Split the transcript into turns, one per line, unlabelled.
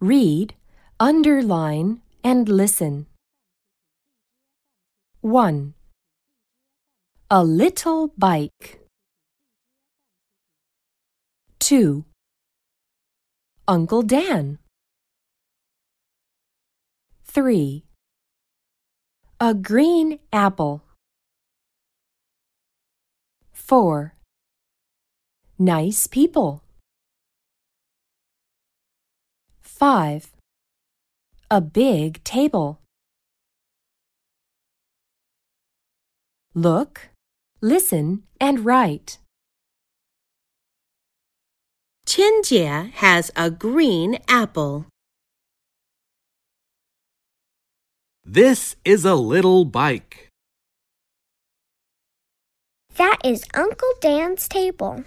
Read, underline, and listen. 1. A little bike. 2. Uncle Dan. 3. A green apple. 4. Nice people. 5. A big table. Look, listen, and write.
千姐 has a green apple.
This is a little bike.
That is Uncle Dan's table.